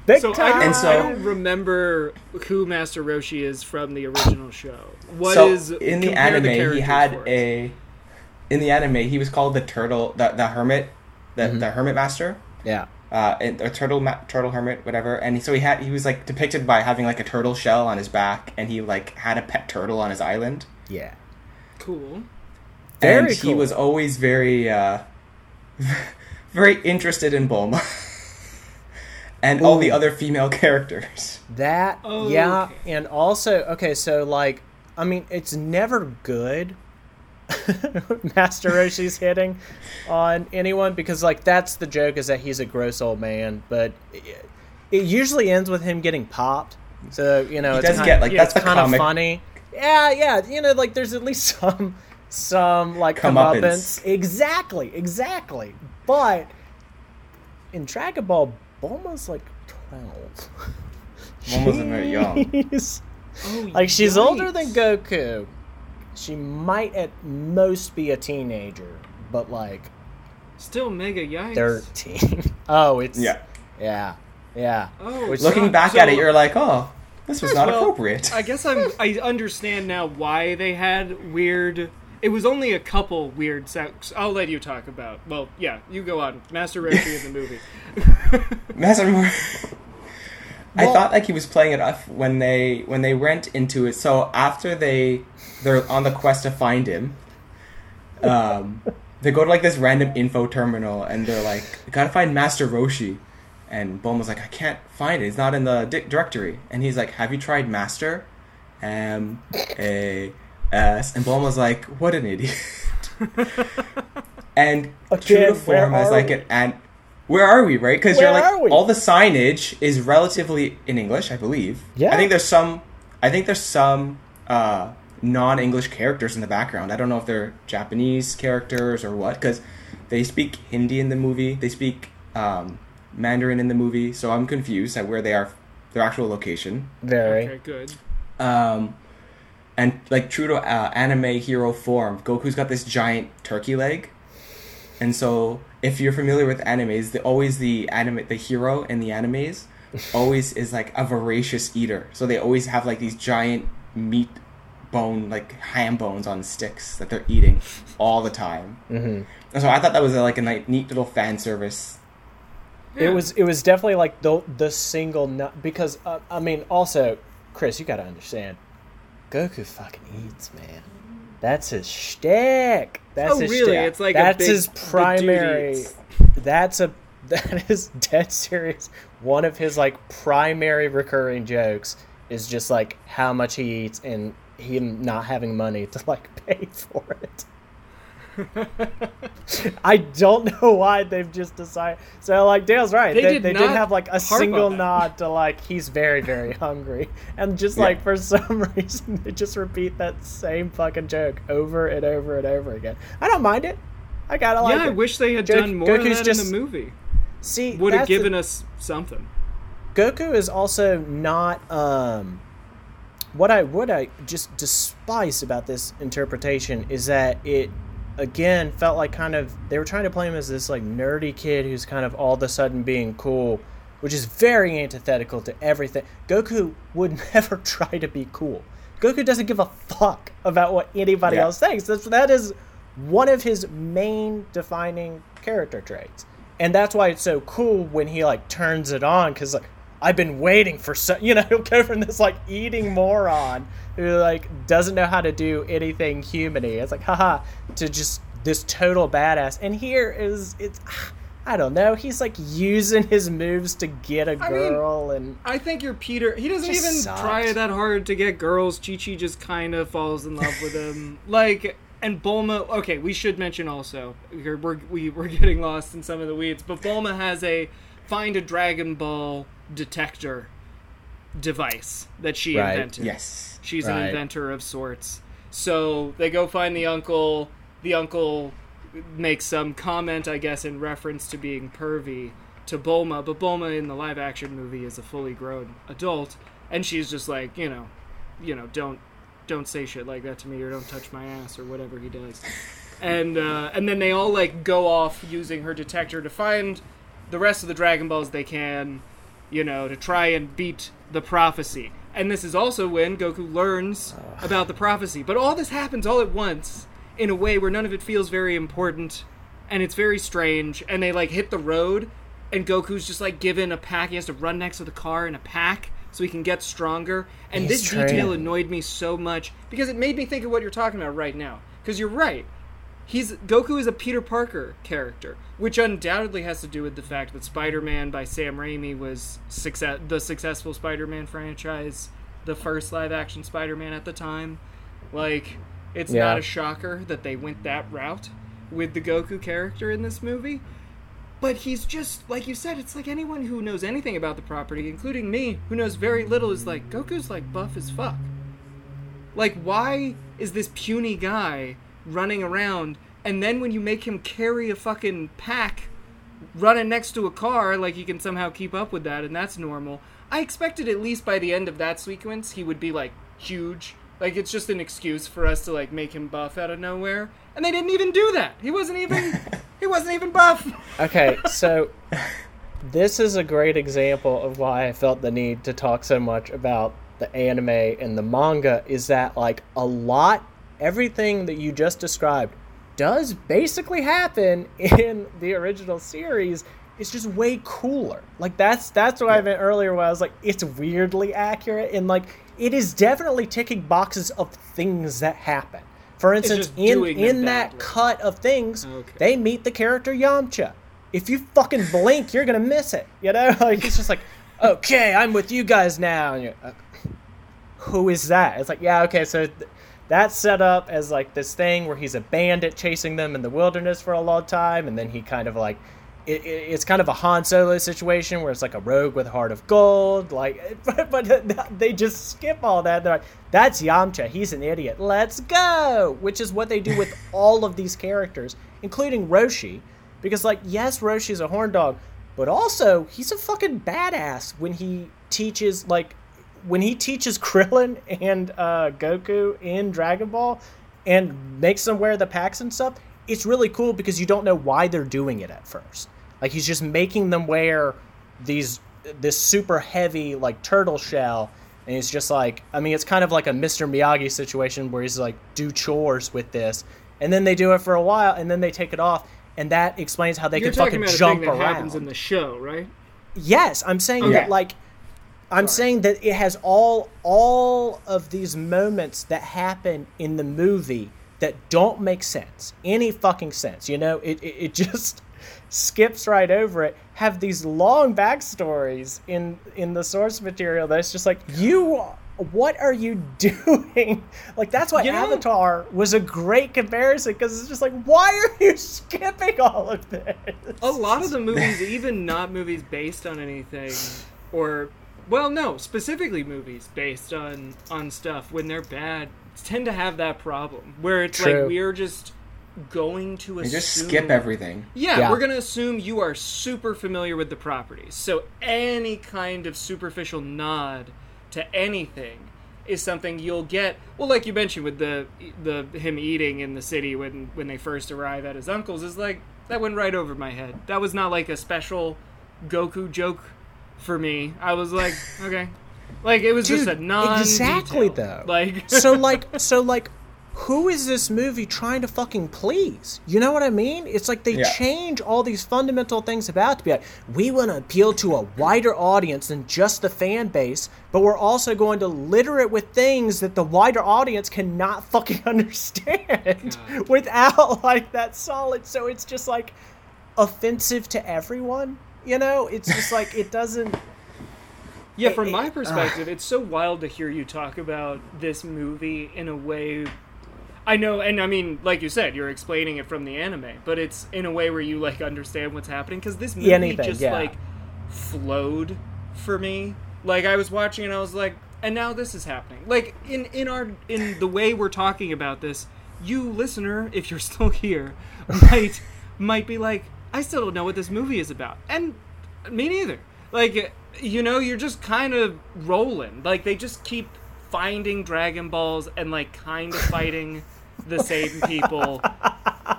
Big so I time. don't, And so- I don't remember who Master Roshi is from the original show. What so is in the compare anime he had a in the anime he was called the turtle the, the hermit the, Mm-hmm. the hermit master yeah. Uh and- a turtle ma- turtle hermit whatever and so he had he was like depicted by having like a turtle shell on his back and he like had a pet turtle on his island Yeah. cool. Very and he was always very uh very interested in Bulma and all the other female characters That Oh, yeah, okay. and also okay, so like I mean, it's never good. Master Roshi's hitting on anyone because like that's the joke is that he's a gross old man, but it, it usually ends with him getting popped. So you know, He it's does kind, get, like, yeah, that's it's the kind of funny. Yeah, yeah. You know, like there's at least some some like Comeuppance. comeuppance. Exactly, exactly. But in Dragon Ball, Bulma's like twelve. Bulma's very young. Oh, Like she's older than Goku. She might at most be a teenager, but like Still mega yikes. thirteen. oh, it's Yeah. yeah, yeah. Oh, Which- Looking so- back so- at it, you're like, oh, this was not well, appropriate. I guess I'm. I understand now why they had weird. It was only a couple weird sex. I'll let you talk about. Well, yeah, you go on. Master Roshi in the movie. Master Mor- I Well- thought like he was playing it off when they when they went into it. So after they they're on the quest to find him, um, they go to like this random info terminal and they're like, "Gotta find Master Roshi," and Bulma's like, "I can't find it. It's not in the di- directory." And he's like, "Have you tried Master?" M A S, and Bulma's like, "What an idiot." and true to form as are like we? an and where are we right because you're like all the signage is relatively in english i believe Yeah. i think there's some i think there's some uh non-english characters in the background i don't know if they're japanese characters or what because they speak hindi in the movie they speak um, mandarin in the movie so i'm confused at where they are their actual location Very. Okay, good. um, and like true to uh, anime hero form, Goku's got this giant turkey leg, and so if you're familiar with animes, the always the anime the hero in the animes always is like a voracious eater. So they always have like these giant meat bone like ham bones on sticks that they're eating all the time. hmm And so I thought that was like a ni- neat little fan service. It was it was definitely like the the single nut because uh, I mean also Chris you got to understand Goku fucking eats man that's his shtick that's Oh, his really? shtick. It's like a that's big- his primary that's a that is dead serious one of his like primary recurring jokes is just like how much he eats and him not having money to like pay for it I don't know why they've just decided. So, like Dale's right. They They, did they didn't have like a single nod to like he's very very hungry, and just Yeah. like for some reason they just repeat that same fucking joke over and over and over again. I don't mind it. I gotta like yeah, I it. wish they had done more of Goku's that just- in the movie. See, Would have the- given us something. Goku is also not um what I what I just despise about this interpretation is that it again felt like kind of they were trying to play him as this like nerdy kid who's kind of all of a sudden being cool, which is very antithetical to everything. Goku would never try to be cool. Goku doesn't give a fuck about what anybody Yeah. else thinks. That's that is one of his main defining character traits. And that's why it's so cool when he like turns it on cuz like I've been waiting for so you know he'll go from this like eating moron who like doesn't know how to do anything humany. It's like haha to just this total badass. And here is it's I don't know. He's like using his moves to get a I mean, girl and I think you're Peter. He doesn't even sucked. try that hard to get girls. Chi Chi just kind of falls in love with him. Like, and Bulma. Okay, we should mention also we're we're, we're getting lost in some of the weeds, but Bulma has a find a Dragon Ball detector device that she Right. invented. Yes. She's an inventor of sorts. So they go find the uncle. The uncle makes some comment, I guess, in reference to being pervy to Bulma. But Bulma in the live action movie is a fully grown adult, and she's just like, you know, you know, don't don't say shit like that to me, or don't touch my ass, or whatever he does. And uh, and then they all like go off using her detector to find the rest of the Dragon Balls they can, you know, to try and beat the prophecy. And this is also when Goku learns about the prophecy. But all this happens all at once in a way where none of it feels very important and it's very strange. And they like hit the road and Goku's just like given a pack. He has to run next to the car in a pack so he can get stronger. And He's this detail annoyed me so much because it made me think of what you're talking about right now. Because you're right he's Goku is a Peter Parker character, which undoubtedly has to do with the fact that Spider-Man by Sam Raimi was success the successful Spider-Man franchise, the first live-action Spider-Man at the time. Like, it's Yeah. not a shocker that they went that route with the Goku character in this movie. but he's just like you said. It's like anyone who knows anything about the property, including me, who knows very little, is like Goku's like buff as fuck. Like, why is this puny guy running around, and then when you make him carry a fucking pack, running next to a car, like he can somehow keep up with that, and that's normal. I expected at least by the end of that sequence he would be like huge. Like it's just an excuse for us to like make him buff out of nowhere, and they didn't even do that. He wasn't even he wasn't even buff. Okay, so this is a great example of why I felt the need to talk so much about the anime and the manga is that like a lot everything that you just described does basically happen in the original series it's just way cooler like that's that's what i meant earlier when i was like it's weirdly accurate and like it is definitely ticking boxes of things that happen for instance in in that badly. cut of things Okay. they meet the character yamcha if you fucking blink you're gonna miss it you know like it's just like okay i'm with you guys now and you're uh, who is that? It's like, yeah, okay, so th- that's set up as like this thing where he's a bandit chasing them in the wilderness for a long time, and then he kind of like, it, it, it's kind of a Han Solo situation where it's like a rogue with a heart of gold, like, but, but they just skip all that. They're like, that's Yamcha, he's an idiot, let's go, which is what they do with all of these characters, including Roshi, because like, yes, Roshi's a horn dog, but also he's a fucking badass when he teaches like when he teaches Krillin and uh, Goku in Dragon Ball and makes them wear the packs and stuff, it's really cool because you don't know why they're doing it at first. Like he's just making them wear these this super heavy like turtle shell, and he's just like, I mean, it's kind of like a Mr. Miyagi situation where he's like, do chores with this, and then they do it for a while, and then they take it off, and that explains how they You're can fucking about a jump thing that around. happens in the show, right? Yes, I'm saying Okay. that like I'm saying that it has all all of these moments that happen in the movie that don't make sense. Any fucking sense. You know, it it, it just skips right over it. Have these long backstories in in the source material that's just like you what are you doing? Like that's why You know- Avatar was a great comparison because it's just like why are you skipping all of this? A lot of the movies, even not movies based on anything, or well, no, specifically movies based on on stuff when they're bad, tend to have that problem where it's True. like we're just going to assume just skip everything. Yeah, Yeah. we're gonna assume you are super familiar with the properties. So any kind of superficial nod to anything is something you'll get. Well, like you mentioned with the the him eating in the city when when they first arrive at his uncle's is like that went right over my head. That was not like a special Goku joke for me. I was like, okay. Like it was just a Dude, non exactly though. Like so like so like who is this movie trying to fucking please? You know what I mean? It's like they Yeah. change all these fundamental things about to be like, we want to appeal to a wider audience than just the fan base, but we're also going to litter it with things that the wider audience cannot fucking understand without like that solid. So it's just like offensive to everyone. You know, it's just like it doesn't. Yeah, from my perspective, it's so wild to hear you talk about this movie in a way. I know, and I mean, like you said, you're explaining it from the anime, but it's in a way where you like understand what's happening because this movie Anything, just yeah. like flowed for me. Like I was watching and I was like, and now this is happening. Like in in our in the way we're talking about this, you listener, if you're still here, might might be like, I still don't know what this movie is about, and me neither. Like you know, you're just kind of rolling. Like they just keep finding Dragon Balls and like kind of fighting the same people.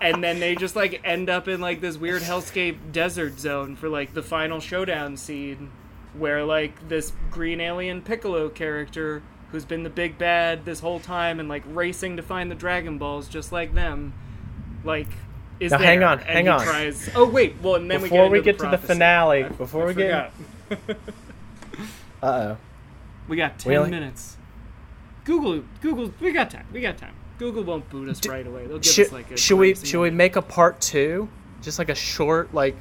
And then they just like end up in like this weird hellscape desert zone for like the final showdown scene where like this green alien Piccolo character who's been the big bad this whole time and like racing to find the Dragon Balls just like them like is Now, there. hang on, hang on. tries oh wait well and then Before we we get, get into to the finale, I- before I we get- Uh oh. We got ten Really? minutes. Google, Google, we got time. We got time. Google won't boot us right away. They'll give Should, us like a. should we should we make a part two? Just like a short like.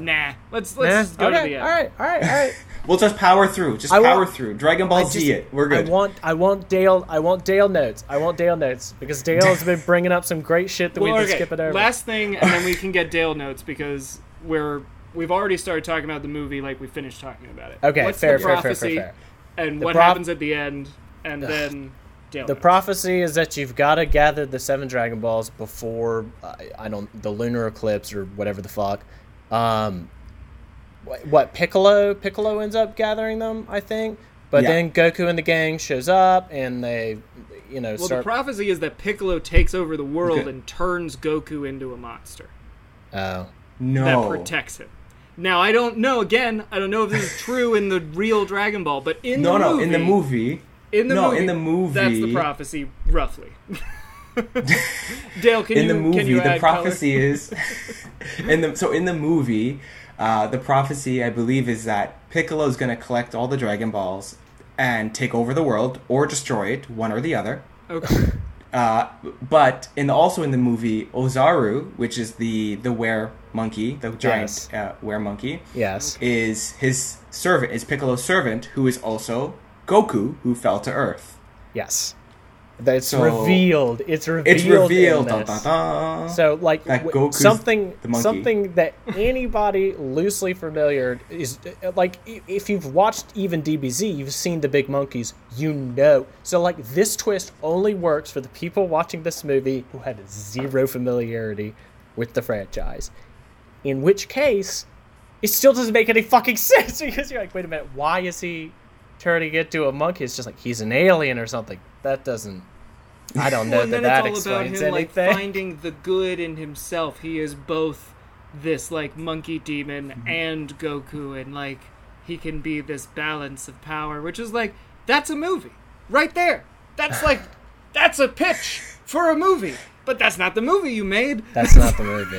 Nah. Let's let's Nah? just go okay, to the end. all right, all right, all right. We'll just power through. Just I power want- through. Dragon Ball I Z just- it. We're good. I want I want Dale I want Dale notes. I want Dale notes because Dale has been bringing up some great shit that Well, we've been okay. skipping over. Last thing, and then we can get Dale notes because we're we've already started talking about the movie like we finished talking about it. Okay, What's fair, the fair, fair, fair, prophecy fair. and The what prof- happens at the end, and then Dale The knows. prophecy is that you've got to gather the seven Dragon Balls before I, I don't the lunar eclipse or whatever the fuck. Um, what, what Piccolo? Piccolo ends up gathering them, I think. But Yeah. then Goku and the gang shows up and they, you know, Well, start. the prophecy is that Piccolo takes over the world Okay. and turns Goku into a monster oh, No. that protects him. Now I don't know. Again, I don't know if this is true in the real Dragon Ball, but in no, the no. movie, In the movie, in the no, movie, in the movie, that's the prophecy, roughly. Dale, can in you the movie, can you the add prophecy color? is in the so in the movie, uh, the prophecy I believe is that Piccolo is going to collect all the Dragon Balls and take over the world or destroy it, one or the other. Okay. Uh, but in the, also in the movie, Ozaru, which is the the were monkey, the giant Yes. uh, were monkey, yes. is his servant, is Piccolo's servant, who is also Goku, who fell to Earth. Yes. It's So- revealed. It's revealed. It's revealed. this. dun, dun. So like w- something something that anybody loosely familiar is like if you've watched even DBZ, you've seen the big monkeys, you know. So like this twist only works for the people watching this movie who had zero familiarity with the franchise. In which case, it still doesn't make any fucking sense because you're like, wait a minute, why is he turning into a monkey? It's just like he's an alien or something. That doesn't. I don't know Well, that it's all about explains him anything. like finding the good in himself. He is both this like monkey demon Mm-hmm. and Goku, and like he can be this balance of power, which is like that's a movie right there. That's like that's a pitch for a movie, but that's not the movie you made. That's not the movie.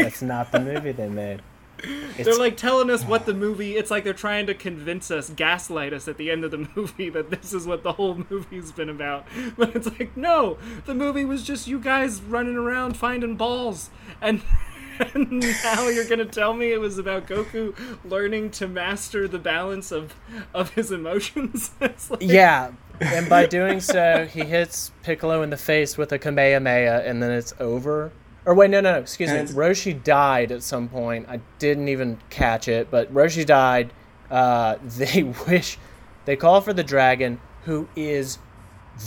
That's not the movie they made. It's, They're like telling us what the movie. It's like they're trying to convince us, gaslight us at the end of the movie that this is what the whole movie's been about. But it's like, no, the movie was just you guys running around finding balls, and, and now you're gonna tell me it was about Goku learning to master the balance of of his emotions. Like- yeah, and by doing so, he hits Piccolo in the face with a Kamehameha, and then it's over. Or wait, no, no, no, excuse me. And it's- Roshi died at some point. I didn't even catch it, but Roshi died. Uh, they wish, they call for the dragon, who is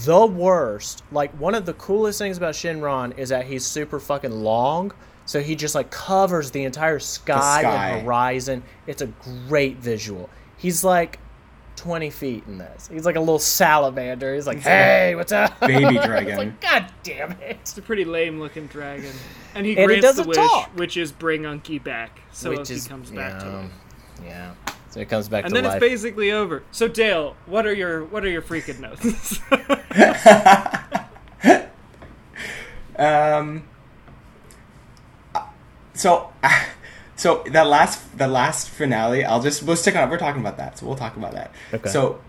the worst. Like one of the coolest things about Shenron is that he's super fucking long. So he just like covers the entire sky, sky. and horizon. It's a great visual. He's like 20 feet in this. He's like a little salamander. He's like, hey, what's up? Baby dragon. like, God damn it. It's a pretty lame looking dragon, and he And he grants the doesn't wish, talk. which is bring Unky back, so Which Unky is, comes back to him. Yeah. So it comes back and to then life. it's basically over. So Dale, what are your what are your freaking notes? Um. So, so that last that last finale, I'll just we'll stick on. We're talking about that, so we'll talk about that. Okay. So,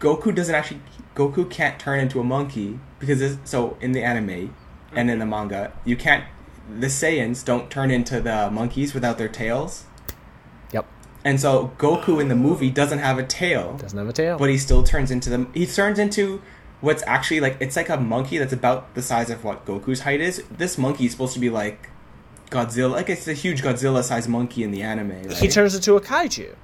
Goku doesn't actually. Goku can't turn into a monkey because it's, so in the anime and in the mm-hmm. manga, you can't. The Saiyans don't turn into the monkeys without their tails, yep. and so Goku in the movie doesn't have a tail Doesn't have a tail. but he still turns into the he turns into what's actually like it's like a monkey that's about the size of what Goku's height is. This monkey is supposed to be like Godzilla, like it's a huge Godzilla sized monkey in the anime. Right? he turns into a kaiju.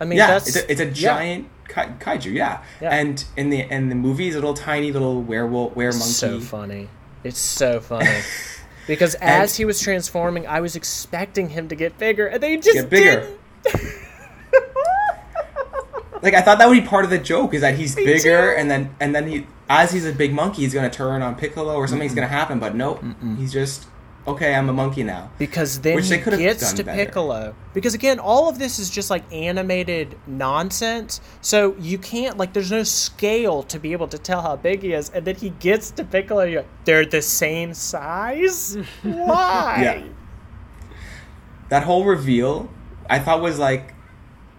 I mean, yeah, that's it's a, it's a yeah. giant kai- kaiju. Yeah. Yeah. and in the in the movie, a little tiny little werewolf were monkey. So funny. It's so funny. Because as he was transforming, I was expecting him to get bigger, and they just Get bigger. didn't. Like I thought that would be part of the joke is that he's bigger and then and then he as he's a big monkey, he's gonna turn on Piccolo or something's gonna happen. But nope, he's just okay. I'm a monkey now. Because then Which he they could've gets done to better. Piccolo. Because again, all of this is just like animated nonsense. So you can't like there's no scale to be able to tell how big he is. And then he gets to Piccolo. You're like, they're the same size. Why? Yeah. that whole reveal i thought was like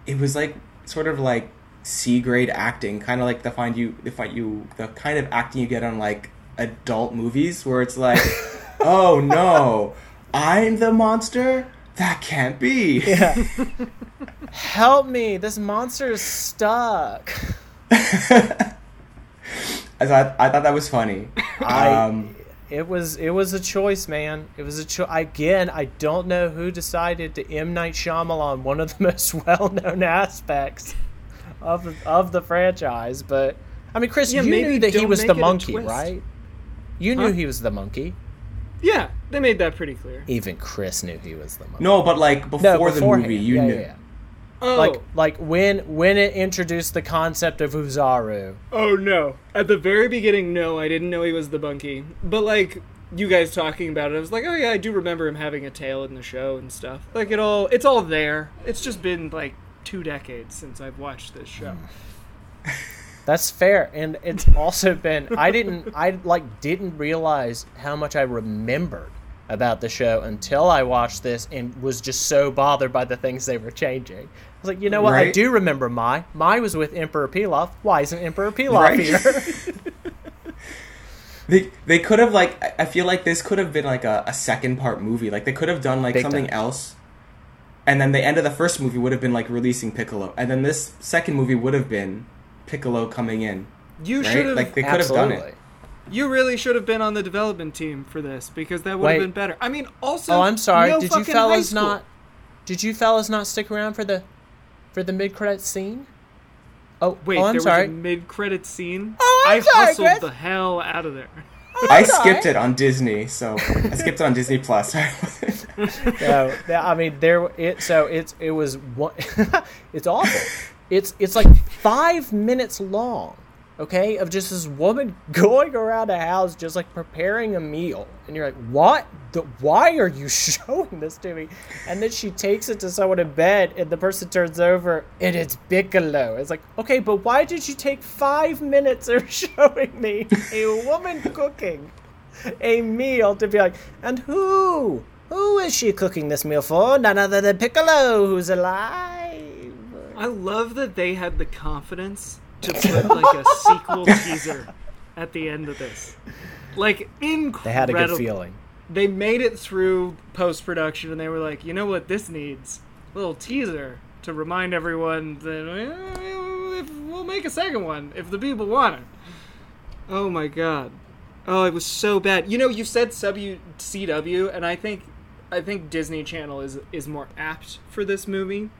it was like sort of like c grade acting kind of like the find you the find you the kind of acting you get on like adult movies where it's like oh no i'm the monster that can't be Yeah. Help me! This monster is stuck. I, thought, I thought that was funny I- um, it was it was a choice, man. It was a choice. Again, I don't know who decided to M Night Shyamalan one of the most well-known aspects of of the franchise, but I mean, Chris, Yeah, you maybe knew that he was the monkey, right? You knew Huh? he was the monkey. Yeah, they made that pretty clear. Even Chris knew he was the monkey. No, but like before No, the beforehand. movie, you Yeah, knew. yeah, yeah. Oh, Like like when when it introduced the concept of Ozaru. oh no! At the very beginning, no, I didn't know he was the monkey. But like you guys talking about it, I was like, oh yeah, I do remember him having a tail in the show and stuff. Like it all, it's all there. It's just been like two decades since I've watched this show. Hmm. That's fair, and it's also been I didn't I like didn't realize how much I remembered about the show until I watched this and was just so bothered by the things they were changing. I was like, you know what? I do remember Mai. Mai was with Emperor Pilaf. Why isn't Emperor Pilaf Right. here? They they could have like I- I feel like this could have been like a, a second part movie. Like they could have done like Big something time. else. And then the end of the first movie would have been like releasing Piccolo. And then this second movie would have been Piccolo coming in. You Right? should have. Like they could have done it. You really should have been on the development team for this because that would Wait. have been better. I mean, also. Oh, I'm sorry. no did you fellas not? Did you fellas not stick around for the for the mid credit scene? Oh, oh Wait, oh, I'm there sorry. was a mid-credit scene. Oh, I'm I sorry, hustled Chris. the hell out of there. Oh, I sorry. skipped it on Disney, so I skipped it on Disney Plus. no, I mean there. It so it's it was one. it's awful. It's it's like five minutes long. Okay, of just this woman going around a house just like preparing a meal, and you're like, what? The, why are you showing this to me? And then she takes it to someone in bed, and the person turns over, and it's Piccolo. It's like, okay, but why did you take five minutes of showing me a woman cooking? a meal to be like, and who? Who is she cooking this meal for? None other than Piccolo, who's alive. I love that they had the confidence to put like a sequel teaser at the end of this. Like incredible. They had a good feeling. They made it through post production and they were like, you know what this needs? A little teaser to remind everyone that eh, we'll make a second one if the people want it. Oh my god. Oh, it was so bad. You know, you said W CW, and I think I think Disney Channel is is more apt for this movie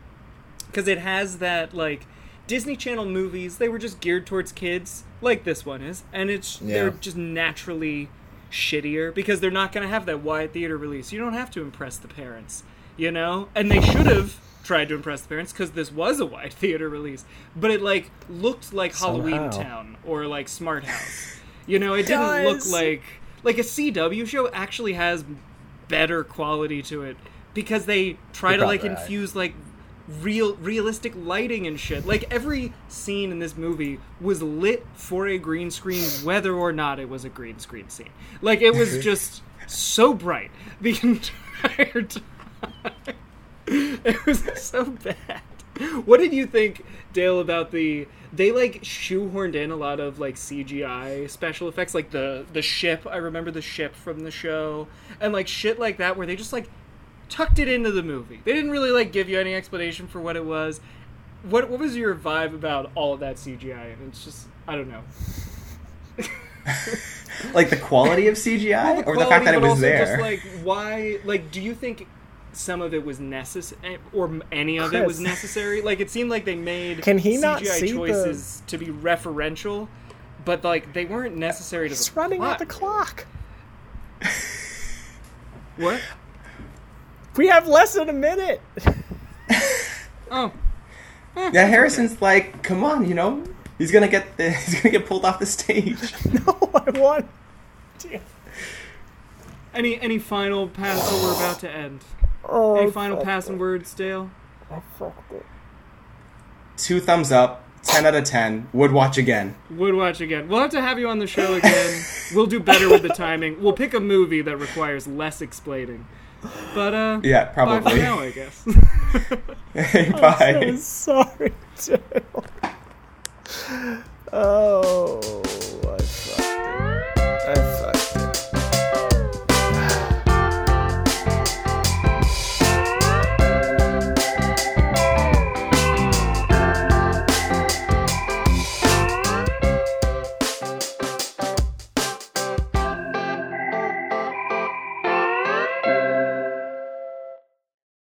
because it has that like Disney Channel movies. They were just geared towards kids, like this one is, and it's they're just naturally shittier because they're not going to have that wide theater release. You don't have to impress the parents, you know, and they should have tried to impress the parents because this was a wide theater release, but it like looked like Halloweentown or like Smart House. You know, it didn't look like like a CW show actually has better quality to it because they try You're to like right. infuse like real realistic lighting and shit. Like every scene in this movie was lit for a green screen whether or not it was a green screen scene. Like it was just so bright the entire time. It was so bad. What did you think, Dale, about the they like shoehorned in a lot of like CGI special effects, like the the ship. I remember the ship from the show, and like shit like that, where they just like tucked it into the movie. They didn't really like give you any explanation for what it was. What what was your vibe about all of that CGI? And it's just I don't know. like the quality of CGI, or the quality, fact that it was also there. Just like why? Like, do you think some of it was necessary, eh, or any of it was necessary? Like, it seemed like they made Can he CGI not see the- choices to be referential, but like they weren't necessary to It's the running plot. out the clock. What? We have less than a minute. Oh, yeah, Harrison's like, come on, you know, he's gonna get the, he's gonna get pulled off the stage. no, I want. any any final pass? Oh, we're about to end. Oh, Any final passing words, Dale? I fucked it. Two thumbs up, ten out of ten. Would watch again. Would watch again. We'll have to have you on the show again. we'll do better with the timing. We'll pick a movie that requires less explaining. But uh, Yeah, bye for probably. now, I guess. Hey, bye. I'm so sorry, Jill. Oh.